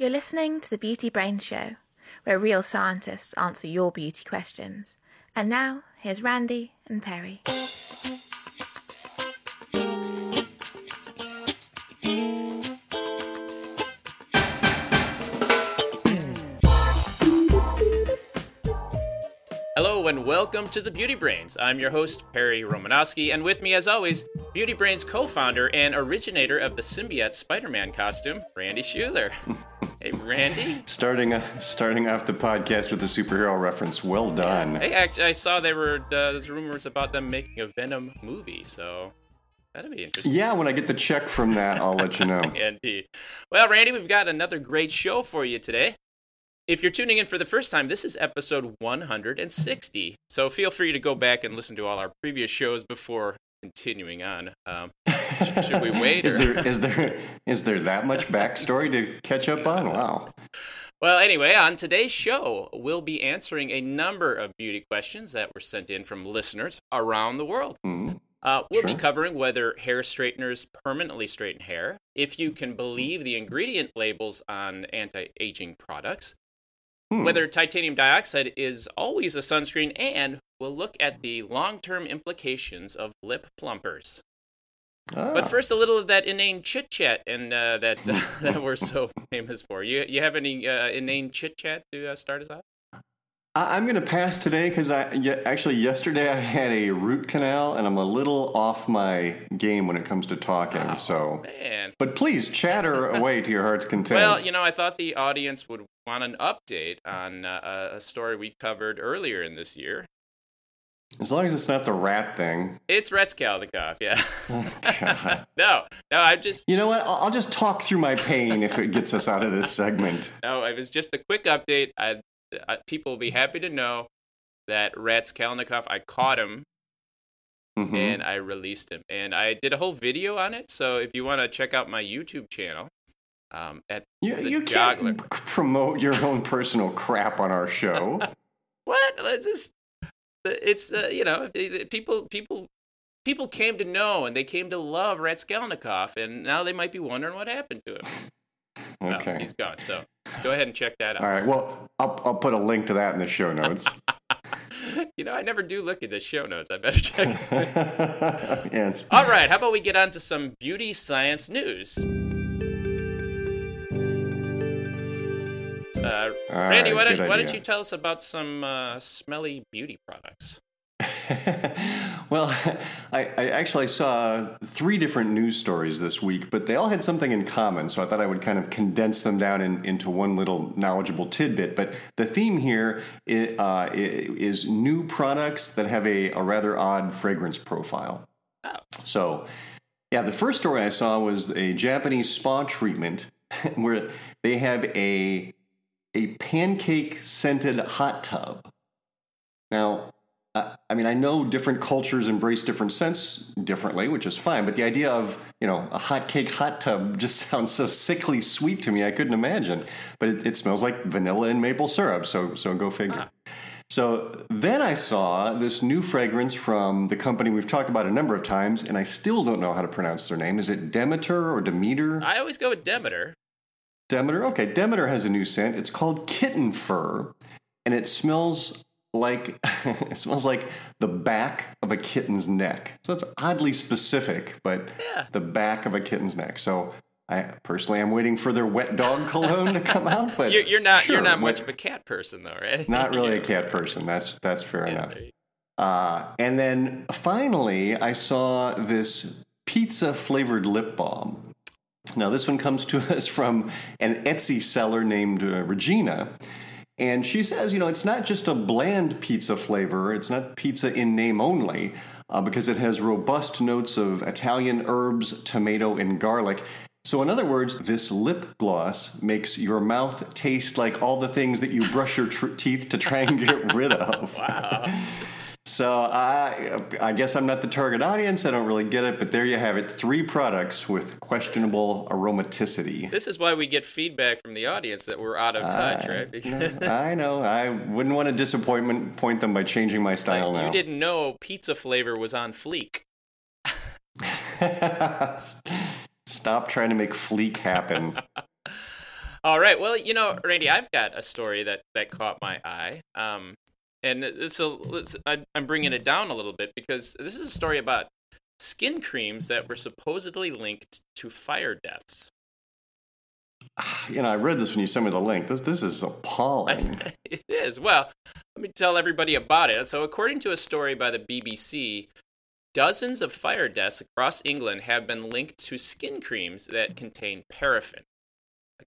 You're listening to the Beauty Brain Show, where real scientists answer your beauty questions. And now, here's Randy and Perry. Hello and welcome to the Beauty Brains. I'm your host, Perry Romanowski, and with me, as always, Beauty Brains co founder and originator of the symbiote Spider Man costume, Randy Schueller. Randy. Starting uh, starting off the podcast with a superhero reference. Well done. Hey, actually, I saw there were uh, there's rumors about them making a Venom movie, so that'd be interesting. Yeah, when I get the check from that, I'll let you know. Indeed. Well, Randy, we've got another great show for you today. If you're tuning in for the first time, this is episode 160. So feel free to go back and listen to all our previous shows before continuing on. Um, should we wait? is there is there is there that much backstory to catch up on? Wow. Well, anyway, on today's show, we'll be answering a number of beauty questions that were sent in from listeners around the world. Mm. Uh, we'll be covering whether hair straighteners permanently straighten hair, if you can believe the ingredient labels on anti aging products, Hmm. whether titanium dioxide is always a sunscreen, and we'll look at the long term implications of lip plumpers. Ah. But first, a little of that inane chit chat and uh, that that we're so famous for. You you have any uh, inane chit chat to uh, start us off? I- I'm going to pass today because I actually yesterday I had a root canal and I'm a little off my game when it comes to talking. Wow, So, man. but please chatter away to your heart's content. Well, you know, I thought the audience would want an update on uh, a story we covered earlier in this year. As long as it's not the rat thing. It's Retzkalnikov, yeah. Oh, God. no, no, I'm just You know what? I'll I'll just talk through my pain if it gets us out of this segment. no. It was just a quick update. I, I people will be happy to know that Retzkalnikov. I caught him Mhm. and I released him, and I did a whole video on it. So if you want to check out my YouTube channel, um, at You, you can't promote your own personal crap on our show. What? Let's just. It's uh, you know people people people came to know and they came to love Ratskelnikov and now they might be wondering what happened to him. No, Okay. he's gone. So go ahead and check that out. All right. Well, I'll, I'll put a link to that in the show notes. you know I never do look at the show notes. I better check. yeah, All right, how about we get on to some beauty science news? Uh, Randy, why don't, why don't you tell us about some uh, smelly beauty products? well, I, I actually saw three different news stories this week, but they all had something in common. So I thought I would kind of condense them down in, into one little knowledgeable tidbit. But the theme here is, uh, is new products that have a, a rather odd fragrance profile. Oh. So, yeah, the first story I saw was a Japanese spa treatment where they have a a pancake scented hot tub. Now, I mean, I know different cultures embrace different scents differently, which is fine. But the idea of you know a hot cake hot tub just sounds so sickly sweet to me. I couldn't imagine. But it, it smells like vanilla and maple syrup. So so go figure. So then I saw this new fragrance from the company we've talked about a number of times, and I still don't know how to pronounce their name. Is it Demeter or Demeter? I always go with Demeter. Demeter. Okay, Demeter has a new scent. It's called kitten fur, and it smells like it smells like the back of a kitten's neck. So it's oddly specific, but Yeah. the back of a kitten's neck. So I personally am waiting for their wet dog cologne to come out, but You're, you're not you're sure, not wet- much of a cat person though, right? not really a cat person. That's that's fair Yeah, enough. Uh, and then finally, I saw this pizza flavored lip balm. Now, this one comes to us from an Etsy seller named uh, Regina. And she says, you know, it's not just a bland pizza flavor, it's not pizza in name only, uh, because it has robust notes of Italian herbs, tomato, and garlic. So, in other words, this lip gloss makes your mouth taste like all the things that you brush your tr- teeth to try and get rid of. Wow. So I, I guess I'm not the target audience. I don't really get it, but there you have it: three products with questionable aromaticity. This is why we get feedback from the audience that we're out of touch, I- right? Because I know. I wouldn't want to disappointment point them by changing my style you now. You didn't know pizza flavor was on fleek. Stop trying to make fleek happen. All right. Well, you know, Randy, I've got a story that that caught my eye. Um, and so I, I'm bringing it down a little bit because this is a story about skin creams that were supposedly linked to fire deaths. Ah, you know, I read this when you sent me the link. This this is appalling. it is. Well, let me tell everybody about it. So, according to a story by the BBC, dozens of fire deaths across England have been linked to skin creams that contain paraffin.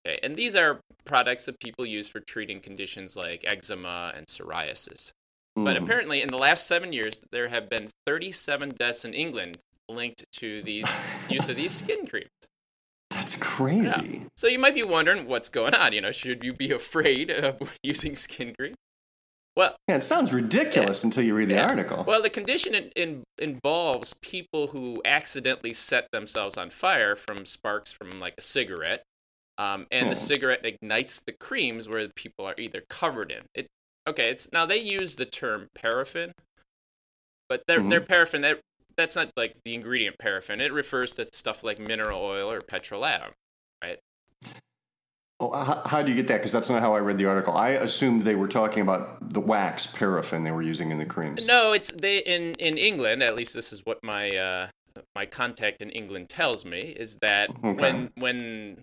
Okay, and these are products that people use for treating conditions like eczema and psoriasis. Mm. But apparently, in the last seven years, there have been 37 deaths in England linked to these use of these skin creams. That's crazy. Yeah. So you might be wondering what's going on. You know, should you be afraid of using skin cream? Well, yeah, it sounds ridiculous yeah. until you read the yeah. article. Well, the condition in, in, involves people who accidentally set themselves on fire from sparks from like a cigarette, um, and the hmm. cigarette ignites the creams where the people are either covered in. It okay. It's now they use the term paraffin, but their mm-hmm. their paraffin that that's not like the ingredient paraffin. It refers to stuff like mineral oil or petrolatum, right? Oh, how, how do you get that? Because that's not how I read the article. I assumed they were talking about the wax paraffin they were using in the creams. No, it's they in in England. At least this is what my uh, my contact in England tells me is that okay. when when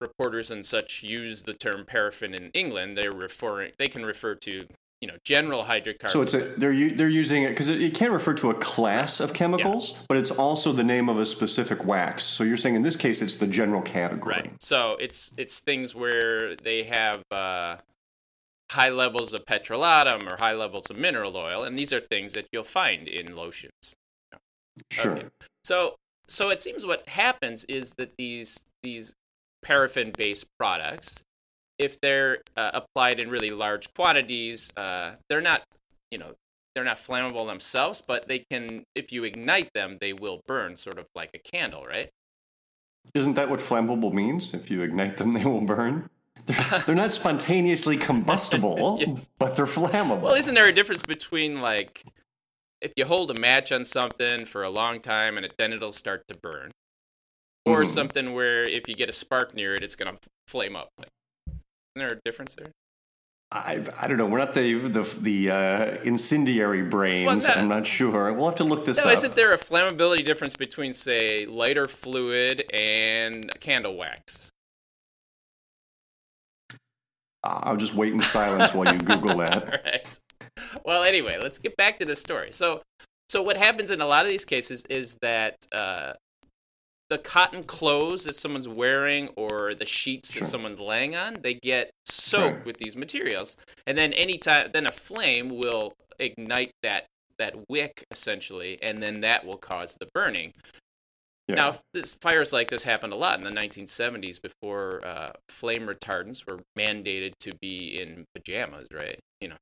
reporters and such use the term paraffin in England, they're referring they can refer to you know general hydrocarbons. So it's a they're they're using it because it, it, can refer to a class of chemicals, yeah. but it's also the name of a specific wax. So you're saying in this case it's the general category. Right. So it's it's things where they have uh, high levels of petrolatum or high levels of mineral oil, and these are things that you'll find in lotions. Sure. Okay. So so it seems what happens is that these these paraffin based products if they're uh, applied in really large quantities, uh, they're not, you know, they're not flammable themselves, but they can, if you ignite them, they will burn, sort of like a candle, right? Isn't that what flammable means? If you ignite them, they will burn. They're, they're not spontaneously combustible, yes. but they're flammable. Well, isn't there a difference between like if you hold a match on something for a long time and it, then it'll start to burn, or mm. something where if you get a spark near it, it's gonna flame up. Like, there a difference there? I, I don't know. We're not the the, the uh, incendiary brains. Well, I'm not sure. We'll have to look this no, up. Isn't there a flammability difference between, say, lighter fluid and candle wax? I'll just wait in silence while you Google that. right. Well, anyway, let's get back to the story. So, so what happens in a lot of these cases is that uh, the cotton clothes that someone's wearing or the sheets sure. that someone's laying on, they get soaked right. with these materials. And then anytime then a flame will ignite that that wick essentially, and then that will cause the burning. Yeah. Now, this, fires like this happened a lot in the 1970s before uh, flame retardants were mandated to be in pajamas, right? You know.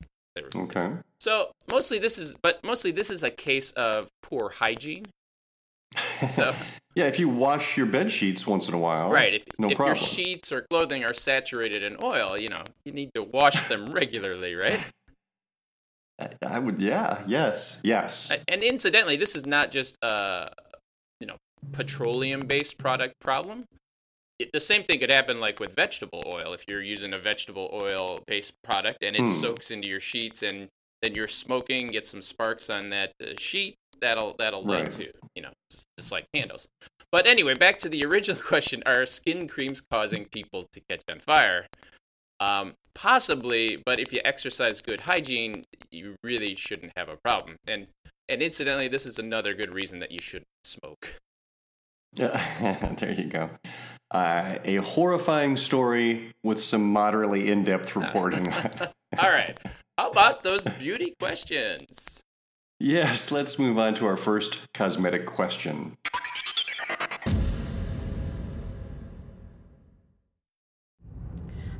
okay. So mostly this is, but mostly this is a case of poor hygiene so yeah, if you wash your bed sheets once in a while, right? If, no if problem. your sheets or clothing are saturated in oil, you know you need to wash them regularly, right? I would, yeah, yes, yes. And incidentally, this is not just a you know petroleum-based product problem. It, the same thing could happen like with vegetable oil. If you're using a vegetable oil-based product and it hmm. soaks into your sheets, and then you're smoking, get some sparks on that uh, sheet, that'll that'll right. lead to you know just like candles. But anyway, back to the original question: Are skin creams causing people to catch on fire? Um, possibly, but if you exercise good hygiene, you really shouldn't have a problem. And and incidentally, this is another good reason that you shouldn't smoke. Yeah, there you go. Uh, a horrifying story with some moderately in-depth reporting. All right. How about those beauty questions? Yes, let's move on to our first cosmetic question.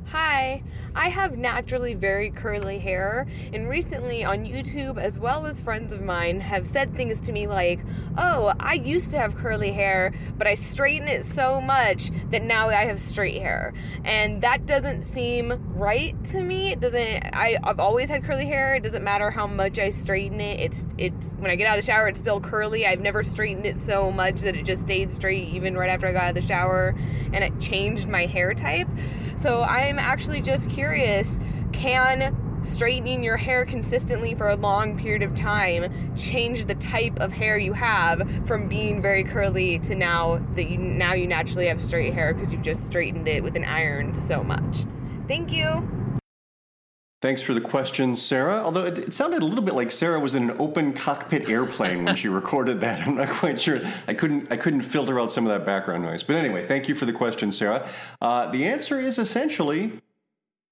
Hi, I have naturally very curly hair, and recently on YouTube, as well as friends of mine, have said things to me like, Oh, I used to have curly hair, but I straighten it so much that now I have straight hair. And that doesn't seem right to me. It doesn't, I, I've always had curly hair. It doesn't matter how much I straighten it. It's, it's, when I get out of the shower, it's still curly. I've never straightened it so much that it just stayed straight even right after I got out of the shower, and it changed my hair type. So I'm actually just curious can straightening your hair consistently for a long period of time change the type of hair you have from being very curly to now that you now you naturally have straight hair because you've just straightened it with an iron so much. Thank you. Thanks for the question, Sarah. Although it, it, sounded a little bit like Sarah was in an open cockpit airplane when she recorded that. I'm not quite sure. I couldn't. I couldn't filter out some of that background noise. But anyway, thank you for the question, Sarah. Uh, the answer is essentially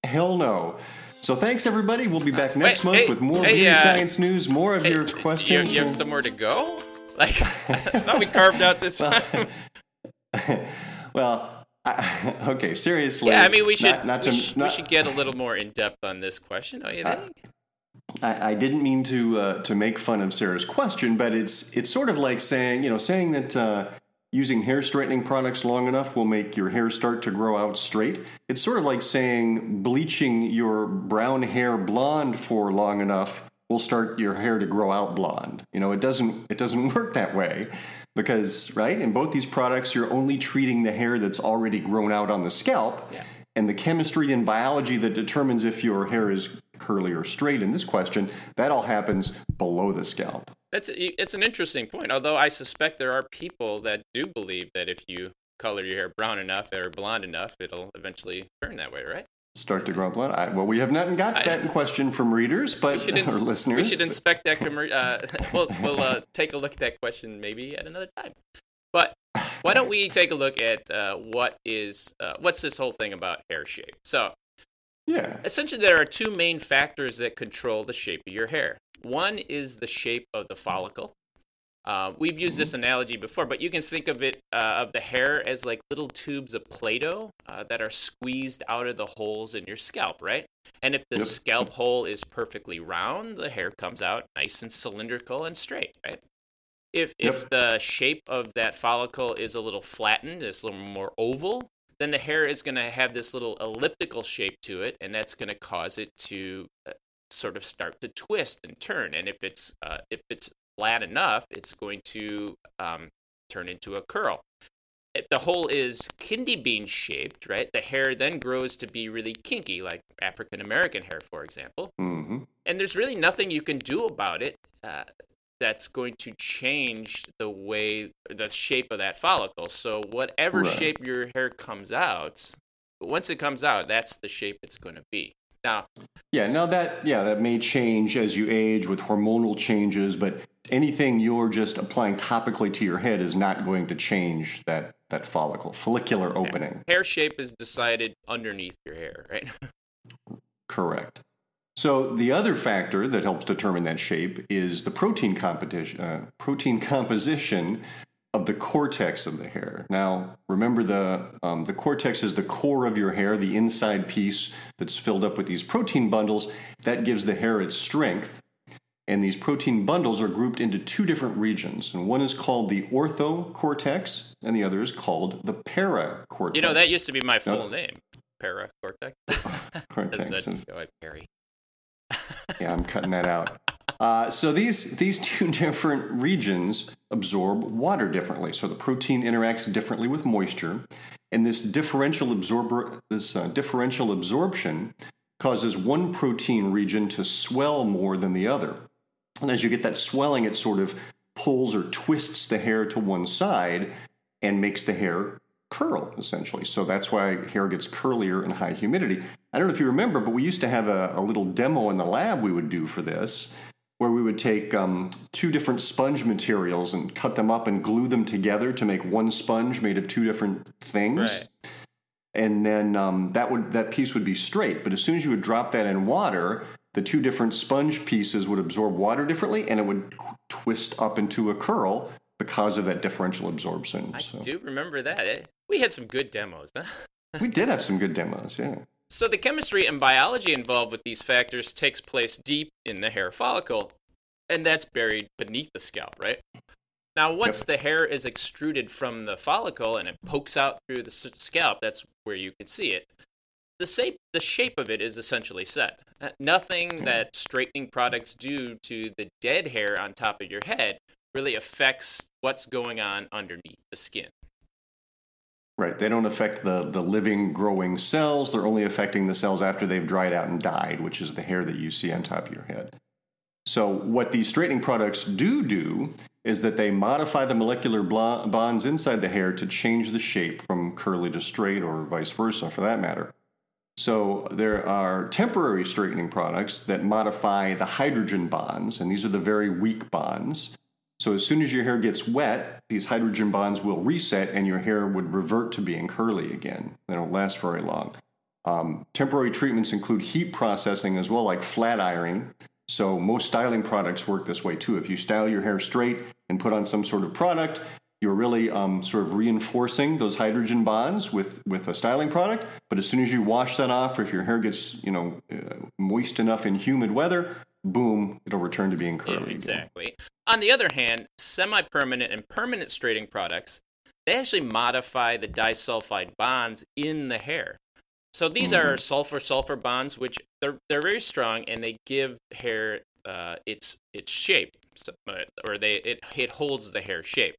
hell no. So thanks everybody. We'll be back next Wait, month hey, with more hey, uh, science news, more of Hey, your do you, questions. you have somewhere to go? Like, I thought we carved out this time. well, I, okay, seriously. Yeah, I mean, we should, Not, not we, to, should not- we should get a little more in depth on this question, don't you think? I, I didn't mean to uh, to make fun of Sarah's question, but it's it's sort of like saying you know saying that uh, using hair straightening products long enough will make your hair start to grow out straight. It's sort of like saying bleaching your brown hair blonde for long enough will start your hair to grow out blonde. You know, it doesn't it doesn't work that way because right in both these products you're only treating the hair that's already grown out on the scalp. Yeah. And the chemistry and biology that determines if your hair is curly or straight in this question, that all happens below the scalp. That's it's an interesting point. Although I suspect there are people that do believe that if you color your hair brown enough or blonde enough, it'll eventually turn that way, right? Start to grow blonde. I, well, we have not got I- that question from readers, but We should, or listeners. we should inspect that. Commer- uh, we'll we'll uh, take a look at that question maybe at another time. But why don't we take a look at uh, what is uh, what's this whole thing about hair shape? So yeah. essentially, there are two main factors that control the shape of your hair. One is the shape of the follicle. Uh, we've used this analogy before, but you can think of it uh, of the hair as like little tubes of Play-Doh uh, that are squeezed out of the holes in your scalp, right? And if the Yep. scalp hole is perfectly round, the hair comes out nice and cylindrical and straight, right? If if the shape of that follicle is a little flattened, it's a little more oval, then the hair is going to have this little elliptical shape to it, and that's going to cause it to uh, sort of start to twist and turn. And if it's uh, if it's flat enough, it's going to um, turn into a curl. If the hole is kidney bean shaped, right, the hair then grows to be really kinky, like African American hair, for example. hmm And there's really nothing you can do about it uh, that's going to change the way, the shape of that follicle. So whatever Right. shape your hair comes out, once it comes out, that's the shape it's going to be. Now, Yeah. Now that yeah that may change as you age with hormonal changes, but anything you're just applying topically to your head is not going to change that that follicle follicular opening. hair shape is decided underneath your hair, right? Correct. So the other factor that helps determine that shape is the protein competition, uh, protein composition of the cortex of the hair. Now, remember the um, the cortex is the core of your hair, the inside piece that's filled up with these protein bundles that gives the hair its strength. And these protein bundles are grouped into two different regions, and one is called the orthocortex, and the other is called the paracortex. You know, that used to be my No. full name, paracortex. cortex. Does and- that go at Perry? Yeah, I'm cutting that out. Uh, so these these two different regions absorb water differently. So the protein interacts differently with moisture, and this differential absorber this uh, differential absorption causes one protein region to swell more than the other. And as you get that swelling, it sort of pulls or twists the hair to one side and makes the hair curl, essentially. So that's why hair gets curlier in high humidity. I don't know if you remember, but we used to have a, a little demo in the lab we would do for this, where we would take um, two different sponge materials and cut them up and glue them together to make one sponge made of two different things Right. and then um, that would that piece would be straight. But as soon as you would drop that in water, the two different sponge pieces would absorb water differently, and it would twist up into a curl because of that differential absorption. I So do remember that. Eh, We had some good demos, huh? we did have some good demos. Yeah. So the chemistry and biology involved with these factors takes place deep in the hair follicle, and that's buried beneath the scalp, right? Now, once yep. the hair is extruded from the follicle and it pokes out through the scalp, that's where you can see it. The shape, the shape of it is essentially set. Uh, nothing that straightening products do to the dead hair on top of your head really affects what's going on underneath the skin. Right. They don't affect the, the living, growing cells. They're only affecting the cells after they've dried out and died, which is the hair that you see on top of your head. So, what these straightening products do do is that they modify the molecular bonds inside the hair to change the shape from curly to straight, or vice versa for that matter. So, there are temporary straightening products that modify the hydrogen bonds, and these are the very weak bonds. So, as soon as your hair gets wet, these hydrogen bonds will reset and your hair would revert to being curly again. They don't last very long. Um, temporary treatments include heat processing as well, like flat ironing, so most styling products work this way too. If you style your hair straight and put on some sort of product, you're really um, sort of reinforcing those hydrogen bonds with with a styling product. But as soon as you wash that off, or if your hair gets you know uh, moist enough in humid weather, boom, it'll return to being curly. Yeah, exactly. Again. On the other hand, semi-permanent and permanent straightening products they actually modify the disulfide bonds in the hair. So these mm-hmm. are sulfur sulfur bonds, which they're they're very strong and they give hair uh, its its shape, so, uh, or they it it holds the hair shape.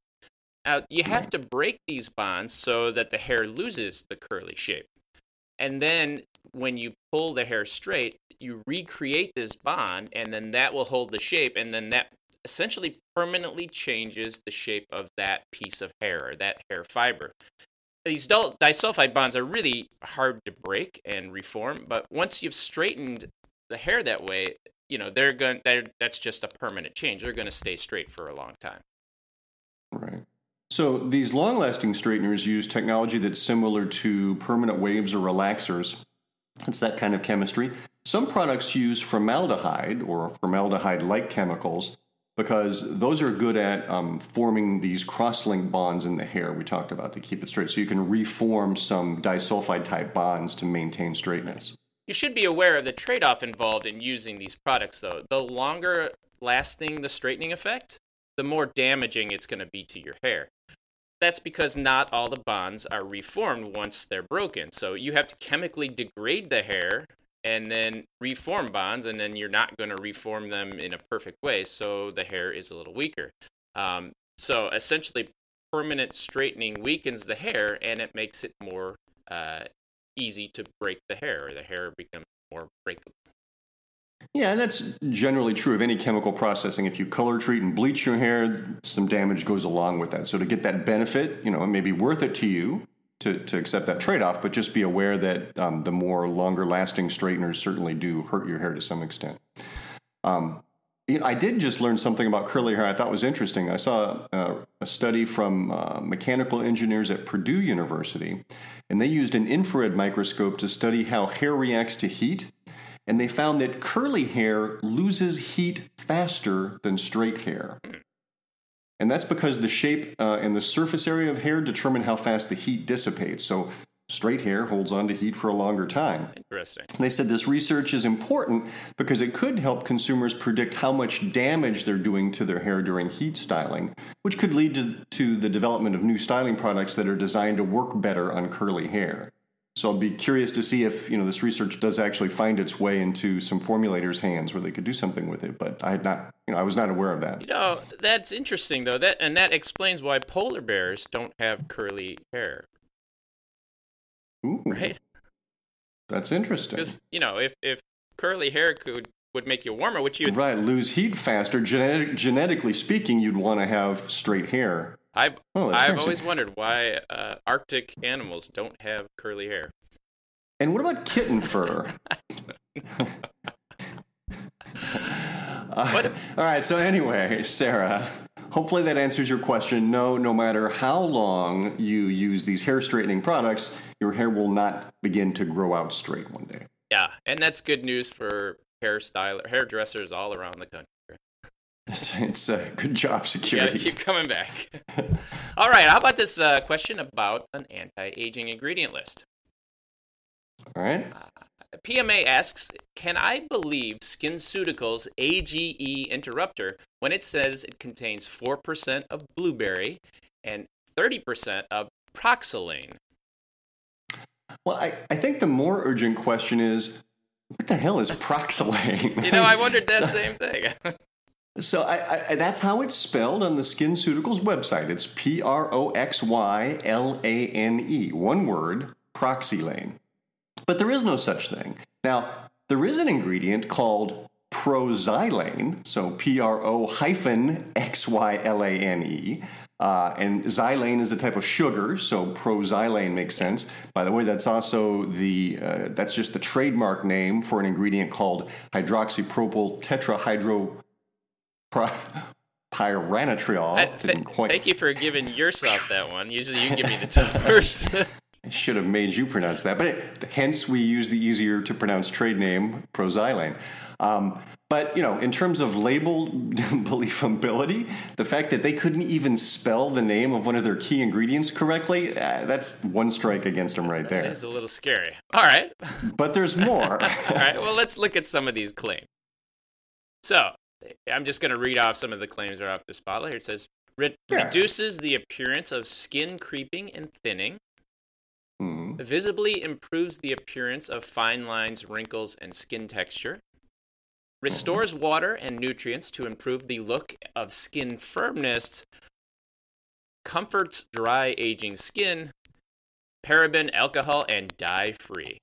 Now you have to break these bonds so that the hair loses the curly shape, and then when you pull the hair straight, you recreate this bond, and then that will hold the shape, and then that essentially permanently changes the shape of that piece of hair or that hair fiber these disulfide bonds are really hard to break and reform, but once you've straightened the hair that way, you know they're going. They're, that's just a permanent change. They're going to stay straight for a long time. Right. So these long-lasting straighteners use technology that's similar to permanent waves or relaxers. It's that kind of chemistry. Some products use formaldehyde or formaldehyde-like chemicals because those are good at um, forming these cross-link bonds in the hair we talked about to keep it straight. So you can reform some disulfide type bonds to maintain straightness. You should be aware of the trade-off involved in using these products, though. The longer lasting the straightening effect, the more damaging it's going to be to your hair. That's because not all the bonds are reformed once they're broken. So you have to chemically degrade the hair and then reform bonds, and then you're not going to reform them in a perfect way, so the hair is a little weaker. Um, so essentially, permanent straightening weakens the hair, and it makes it more uh, easy to break the hair, or the hair becomes more breakable. Yeah, and that's generally true of any chemical processing. If you color treat and bleach your hair, some damage goes along with that. So to get that benefit, you know, it may be worth it to you to, to accept that trade off, but just be aware that um, the more longer lasting straighteners certainly do hurt your hair to some extent. Um, you know, I did just learn something about curly hair I thought was interesting. I saw uh, a study from uh, mechanical engineers at Purdue University, and they used an infrared microscope to study how hair reacts to heat. And they found that curly hair loses heat faster than straight hair. And that's because the shape uh, and the surface area of hair determine how fast the heat dissipates. So straight hair holds on to heat for a longer time. Interesting. They said this research is important because it could help consumers predict how much damage they're doing to their hair during heat styling, which could lead to, to the development of new styling products that are designed to work better on curly hair. So I'll be curious to see if you know this research does actually find its way into some formulators' hands where they could do something with it. But I had not, you know, I was not aware of that. You know, that's interesting though. That and that explains why polar bears don't have curly hair. Ooh, right. That's interesting. Because you know, if if curly hair could would make you warmer, which you right lose heat faster. Genetic, genetically speaking, you'd want to have straight hair. I've oh, I've always wondered why uh, Arctic animals don't have curly hair. And what about kitten fur? uh, all right. So anyway, Sarah, hopefully that answers your question. No, no matter how long you use these hair straightening products, your hair will not begin to grow out straight one day. Yeah, and that's good news for hairstylers, hairdressers all around the country. It's a good job, security. keep coming back. All right, how about this uh, question about an anti-aging ingredient list? All right. Uh, PMA asks, can I believe SkinCeuticals AGE interrupter when it says it contains 4% of blueberry and 30% of proxylane? Well, I, I think the more urgent question is what the hell is proxylane? You know, I wondered that same thing. So I, I, that's how it's spelled on the SkinCeuticals website. It's P R O X Y L A N E, one word, proxylane. But there is no such thing. Now, there is an ingredient called proxylane, so P R O hyphen X Y L A N E. Uh, and xylane is a type of sugar, so proxylane makes sense. By the way, that's also the uh, that's just the trademark name for an ingredient called hydroxypropyl tetrahydro pyranotriol. I, th- quite... Thank you for giving yourself that one. Usually you give me the tough words. I should have made you pronounce that, but it, hence we use the easier to pronounce trade name, proxylane. Um, but you know, in terms of label believability, the fact that they couldn't even spell the name of one of their key ingredients correctly—that's uh, one strike against them right there. It's a little scary. All right, but there's more. All right, well, let's look at some of these claims. So, I'm just going to read off some of the claims right off the spotlight. Here it says Re- yeah. reduces the appearance of skin creeping and thinning. Mm. Visibly improves the appearance of fine lines, wrinkles, and skin texture. Restores mm. water and nutrients to improve the look of skin firmness. Comforts dry aging skin. Paraben, alcohol, and dye free.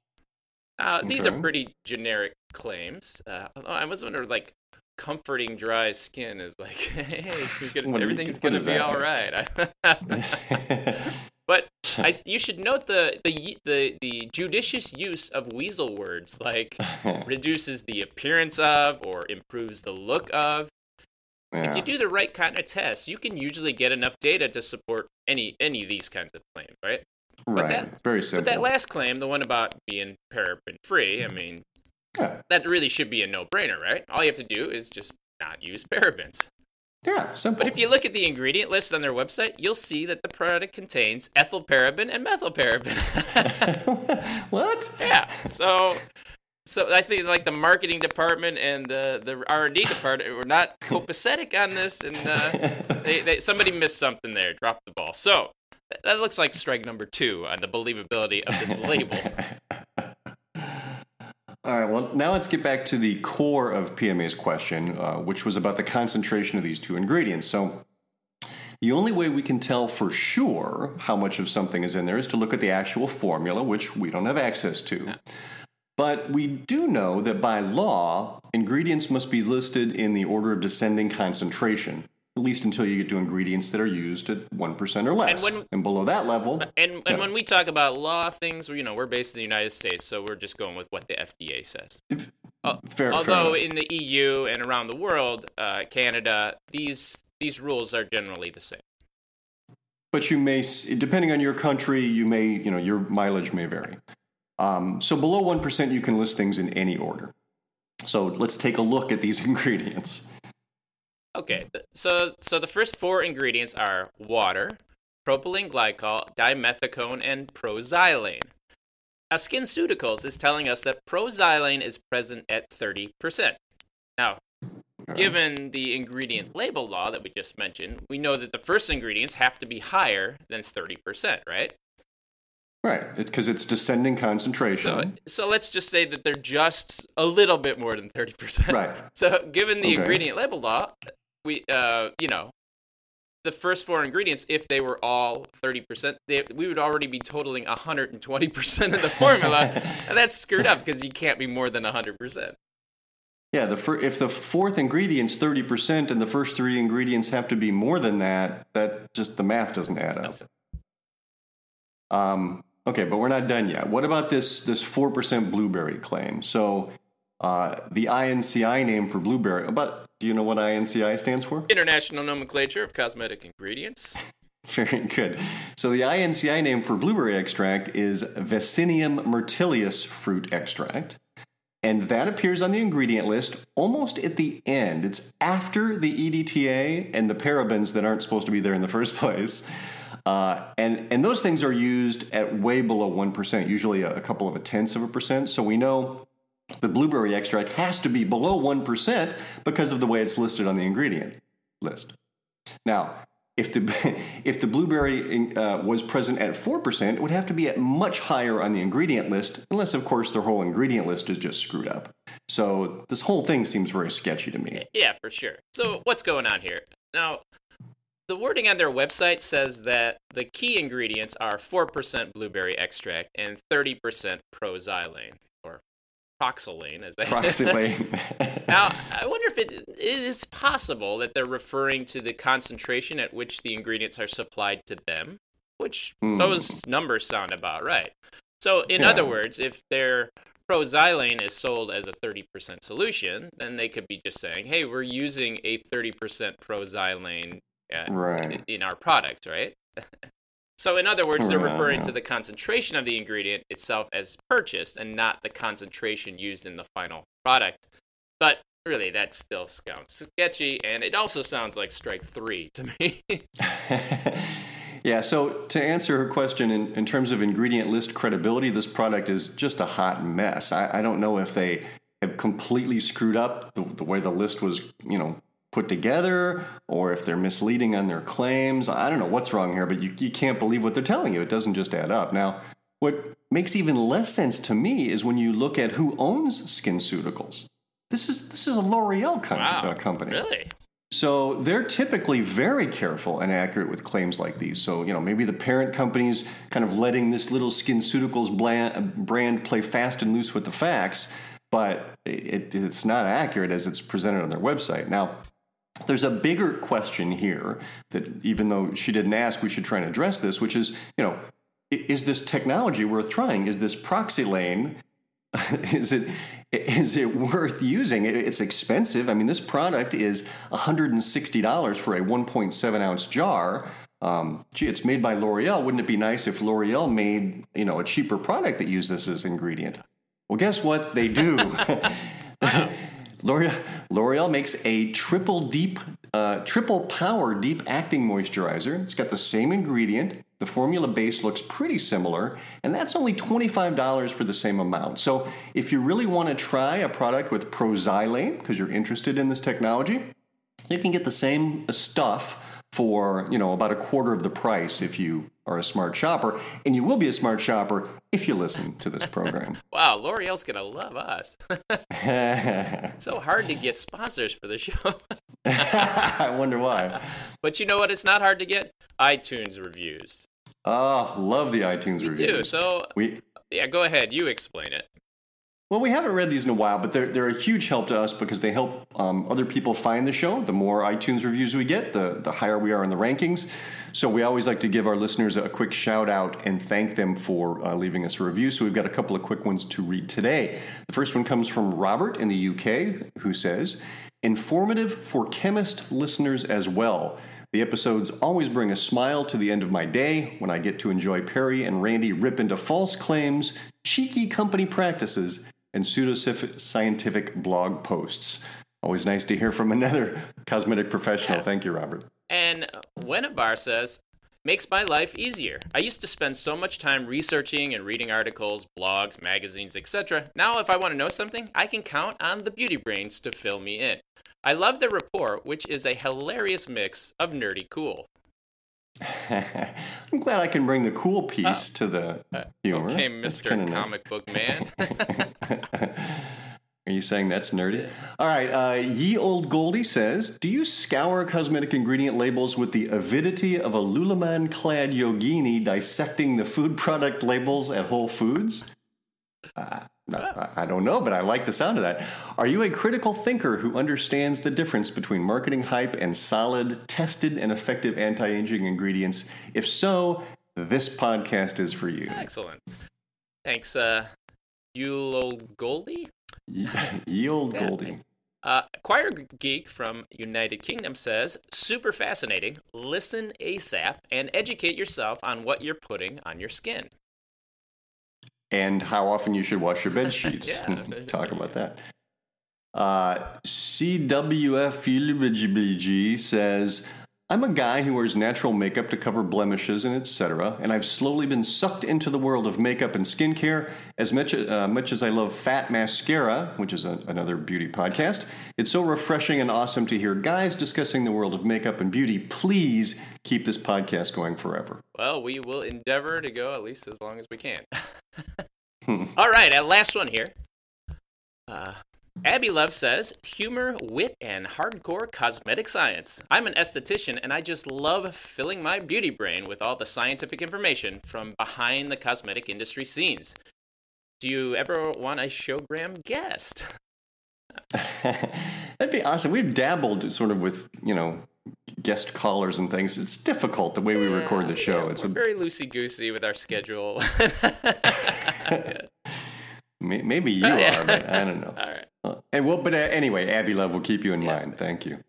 Uh, okay. These are pretty generic claims. Uh, I was wondering, like, comforting dry skin is like, hey, gonna, everything's going to be all right. but I, you should note the, the the the judicious use of weasel words like reduces the appearance of or improves the look of. Yeah. If you do the right kind of tests, you can usually get enough data to support any any of these kinds of claims, right? Right. But that, Very simple. But that last claim, the one about being paraben free, I mean, yeah. That really should be a no brainer, right? All you have to do is just not use parabens. Yeah, simple. But if you look at the ingredient list on their website, you'll see that the product contains ethyl paraben and methyl paraben. what? Yeah. So so I think like the marketing department and the the R and D department were not copacetic on this, and uh, they, they, somebody missed something there, dropped the ball. So that looks like strike number two on the believability of this label. All right, well, now let's get back to the core of PMA's question, uh, which was about the concentration of these two ingredients. So, the only way we can tell for sure how much of something is in there is to look at the actual formula, which we don't have access to. But we do know that by law, ingredients must be listed in the order of descending concentration at least until you get to ingredients that are used at 1% or less. And, when, and below that level. And, and yeah. when we talk about law things, you know, we're based in the United States, so we're just going with what the FDA says. If, fair, Although fair in the EU and around the world, uh, Canada, these these rules are generally the same. But you may, depending on your country, you may, you know, your mileage may vary. Um, so below 1%, you can list things in any order. So let's take a look at these ingredients. Okay, so so the first four ingredients are water, propylene glycol, dimethicone, and proxylane. Now, SkinCeuticals is telling us that proxylane is present at 30%. Now, given the ingredient label law that we just mentioned, we know that the first ingredients have to be higher than 30%, right? Right, it's because it's descending concentration. So, so let's just say that they're just a little bit more than 30%. Right. So, given the okay. ingredient label law, we uh you know the first four ingredients if they were all 30% they, we would already be totaling 120% of the formula. And that's screwed up because you can't be more than 100% yeah the fir- if the fourth ingredient's 30% and the first three ingredients have to be more than that that just the math doesn't add up. Um, okay but we're not done yet. What about this this 4% blueberry claim? So uh, the INCI name for blueberry, but do you know what INCI stands for? International Nomenclature of Cosmetic Ingredients. Very good. So the INCI name for blueberry extract is Vaccinium myrtillus fruit extract. And that appears on the ingredient list almost at the end. It's after the EDTA and the parabens that aren't supposed to be there in the first place. Uh, and, and those things are used at way below 1%, usually a, a couple of a tenths of a percent. So we know the blueberry extract has to be below 1% because of the way it's listed on the ingredient list. Now, if the if the blueberry uh, was present at four percent, it would have to be at much higher on the ingredient list, unless of course the whole ingredient list is just screwed up. So this whole thing seems very sketchy to me. Yeah, for sure. So what's going on here? Now, the wording on their website says that the key ingredients are four percent blueberry extract and thirty percent proxylane or proxylane, as they Proxylane. now, I wonder if it, it is possible that they're referring to the concentration at which the ingredients are supplied to them, which Hmm. those numbers sound about right. So, in Yeah. other words, if their proxylane is sold as a 30% solution, then they could be just saying, hey, we're using a 30% proxylane uh, Right. in, in our product, right? So, in other words, they're referring to oh. the concentration of the ingredient itself as purchased and not the concentration used in the final product. But really, that still sounds sketchy, and it also sounds like strike three to me. yeah, so to answer her question in, in terms of ingredient list credibility, this product is just a hot mess. I, I don't know if they have completely screwed up the, the way the list was, you know, put together or if they're misleading on their claims. I don't know what's wrong here, but you, you can't believe what they're telling you. It doesn't just add up. Now, what makes even less sense to me is when you look at who owns SkinCeuticals. This is this is a L'Oreal com- wow. uh, company. Really? So they're typically very careful and accurate with claims like these. So, you know, maybe the parent company's kind of letting this little SkinCeuticals bland, brand play fast and loose with the facts, but it, it's not accurate as it's presented on their website. Now, there's a bigger question here that even though she didn't ask, we should try and address this, which is, you know, is this technology worth trying? Is this proxy lane is it is it worth using? It's expensive. I mean, this product is $160 for a 1.7 ounce jar. Um, gee, it's made by L'Oreal. Wouldn't it be nice if L'Oreal made you know a cheaper product that used this as ingredient? Well, guess what they do. L'Oreal, L'Oreal makes a triple deep, uh, triple power deep acting moisturizer. It's got the same ingredient. The formula base looks pretty similar, and that's only $25 for the same amount. So, if you really want to try a product with proxylane because you're interested in this technology, you can get the same stuff for you know about a quarter of the price if you are a smart shopper, and you will be a smart shopper if you listen to this program. Wow, L'Oreal's gonna love us. so hard to get sponsors for the show. I wonder why. but you know what? It's not hard to get iTunes reviews. Oh, love the iTunes We reviews. do. So We yeah, go ahead. You explain it. Well, we haven't read these in a while, but they're they're a huge help to us because they help um, other people find the show. The more iTunes reviews we get, the the higher we are in the rankings. So we always like to give our listeners a quick shout out and thank them for uh, leaving us a review. So we've got a couple of quick ones to read today. The first one comes from Robert in the UK, who says, "Informative for chemist listeners as well." The episodes always bring a smile to the end of my day when I get to enjoy Perry and Randy rip into false claims, cheeky company practices, and pseudoscientific blog posts. Always nice to hear from another cosmetic professional. Thank you, Robert. And Wenabar says, makes my life easier. I used to spend so much time researching and reading articles, blogs, magazines, etc. Now, if I want to know something, I can count on the beauty brains to fill me in. I love the report, which is a hilarious mix of nerdy cool. I'm glad I can bring the cool piece to the humor. Okay, Mr. kinda nice. Comic Book Man. Are you saying that's nerdy? All right. Uh, Ye Old Goldie says Do you scour cosmetic ingredient labels with the avidity of a Lululemon clad yogini dissecting the food product labels at Whole Foods? Uh, I I don't know, but I like the sound of that. Are you a critical thinker who understands the difference between marketing hype and solid, tested, and effective anti aging ingredients? If so, this podcast is for you. Excellent. Thanks, uh, Yule Old Goldie. Ye Old Yeah, Goldie. Uh, Choir Geek from United Kingdom says, super fascinating. Listen ASAP and educate yourself on what you're putting on your skin. And how often you should wash your bed sheets. Yeah. Talk about that. Uh, CWFULBG says, I'm a guy who wears natural makeup to cover blemishes and etc., and I've slowly been sucked into the world of makeup and skincare. As much, uh, much as I love Fat Mascara, which is a, another beauty podcast, it's so refreshing and awesome to hear guys discussing the world of makeup and beauty. Please keep this podcast going forever. Well, we will endeavor to go at least as long as we can. All right, uh, last one here. Uh, Abby Love says, humor, wit, and hardcore cosmetic science. I'm an esthetician and I just love filling my beauty brain with all the scientific information from behind the cosmetic industry scenes. Do you ever want a showgram guest? That'd be awesome. We've dabbled sort of with, you know, guest callers and things. It's difficult the way we record the show. Yeah, it's a, very loosey goosey with our schedule. Yeah. maybe you Oh, yeah. are, but I don't know. All right. Uh, and well, but uh, anyway, Abby Love will keep you in Yes, mind. Thank you.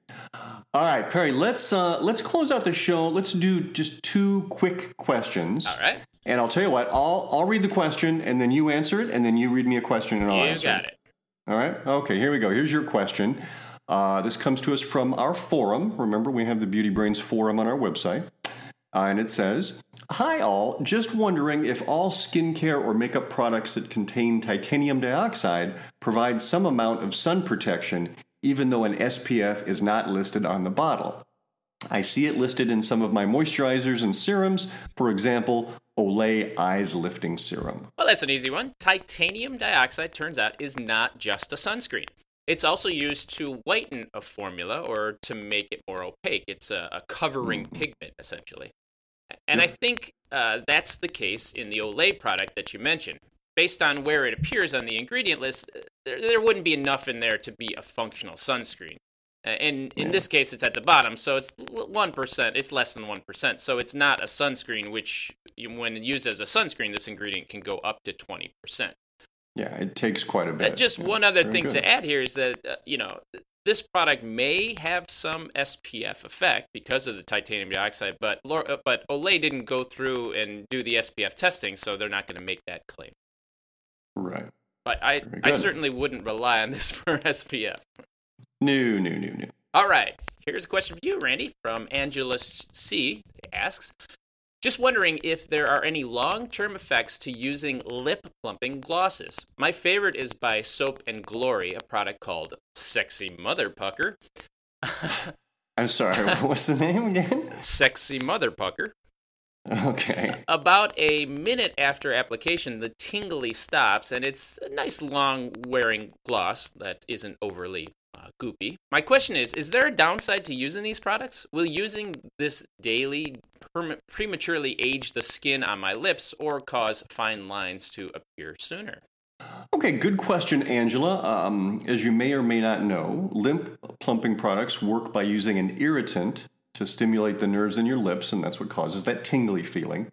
All right, Perry. Let's uh, let's close out the show. Let's do just two quick questions. All right. And I'll tell you what. I'll I'll read the question, and then you answer it, and then you read me a question, and I'll You answer got it. All right. Okay. Here we go. Here's your question. Uh, this comes to us from our forum. Remember, we have the Beauty Brains forum on our website. Uh, and it says, Hi, all. Just wondering if all skincare or makeup products that contain titanium dioxide provide some amount of sun protection, even though an SPF is not listed on the bottle. I see it listed in some of my moisturizers and serums, for example, Olay Eyes Lifting Serum. Well, that's an easy one. Titanium dioxide turns out is not just a sunscreen. It's also used to whiten a formula or to make it more opaque. It's a, a covering pigment, essentially. And I think uh, that's the case in the Olay product that you mentioned. Based on where it appears on the ingredient list, uh, there, there wouldn't be enough in there to be a functional sunscreen. And in this case, it's at the bottom, so it's 1%. It's less than 1%. So it's not a sunscreen, which, when used as a sunscreen, this ingredient can go up to 20%. Yeah, it takes quite a Uh, bit. just Yeah, one other thing good. to add here is that uh, you know this product may have some SPF effect because of the titanium dioxide, but uh, but Olay didn't go through and do the SPF testing, so they're not going to make that claim. Right. But I I certainly wouldn't rely on this for SPF. No, no, no, no. All right, here's a question for you, Randy, from Angela C. Asks. Just wondering if there are any long term effects to using lip plumping glosses. My favorite is by Soap and Glory, a product called Sexy Mother Pucker. I'm sorry. What's the name again? Sexy Mother Pucker. Okay. About a minute after application, the tingly stops, and it's a nice long wearing gloss that isn't overly uh, goopy. My question is Is there a downside to using these products? Will using this daily prematurely age the skin on my lips or cause fine lines to appear sooner? Okay, good question, Angela. Um, as you may or may not know, lip plumping products work by using an irritant to stimulate the nerves in your lips, and that's what causes that tingly feeling.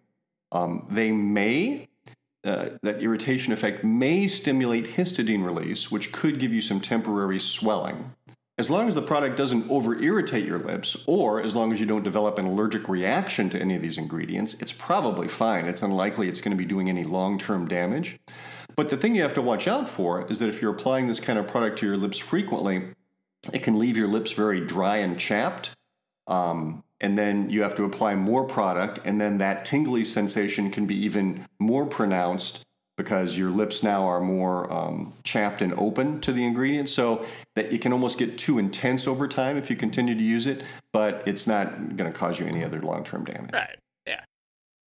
Um, they may, uh, that irritation effect may stimulate histidine release, which could give you some temporary swelling. As long as the product doesn't over irritate your lips, or as long as you don't develop an allergic reaction to any of these ingredients, it's probably fine. It's unlikely it's going to be doing any long term damage. But the thing you have to watch out for is that if you're applying this kind of product to your lips frequently, it can leave your lips very dry and chapped. Um, and then you have to apply more product, and then that tingly sensation can be even more pronounced because your lips now are more um, chapped and open to the ingredient So that it can almost get too intense over time if you continue to use it, but it's not going to cause you any other long term damage. Right. Yeah.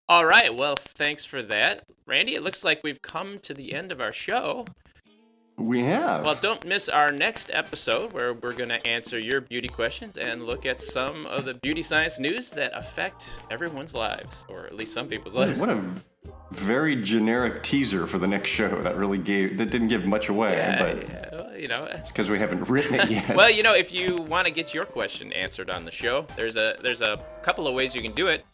All right. Well, thanks for that. Randy, it looks like we've come to the end of our show. We have. Well, don't miss our next episode where we're going to answer your beauty questions and look at some of the beauty science news that affect everyone's lives, or at least some people's lives. What a very generic teaser for the next show. That really gave that didn't give much away, Yeah, but yeah, well, you know. it's because we haven't written it yet. Well, you know, if you want to get your question answered on the show, there's a there's a couple of ways you can do it.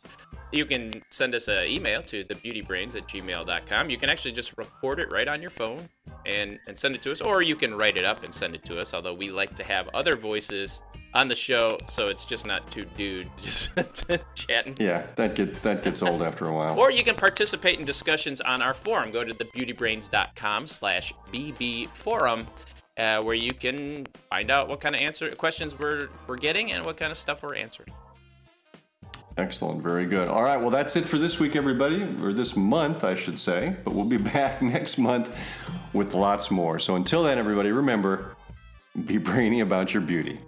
You can send us an email to thebeautybrains at gmail.com. You can actually just record it right on your phone and, and send it to us, or you can write it up and send it to us, although we like to have other voices on the show, so it's just not two dudes just chatting. yeah, that get that gets old after a while. Or you can participate in discussions on our forum. Go to thebeautybrains.com slash bbforum, uh, where you can find out what kind of answer questions we're, we're getting and what kind of stuff we're answering. Excellent. Very good. All right. Well, that's it for this week, everybody, or this month, I should say. But we'll be back next month with lots more. So until then, everybody, remember be brainy about your beauty.